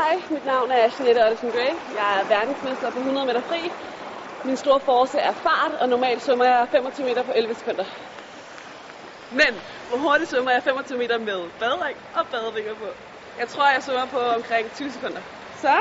Hej, mit navn er Jeanette Ottesen Gray. Jeg er verdensmester på 100 meter fri. Min store force er fart, og normalt svømmer jeg 25 meter på 11 sekunder. Men hvor hurtigt svømmer jeg 25 meter med badring og badevinger på? Jeg tror, jeg svømmer på omkring 20 sekunder. Så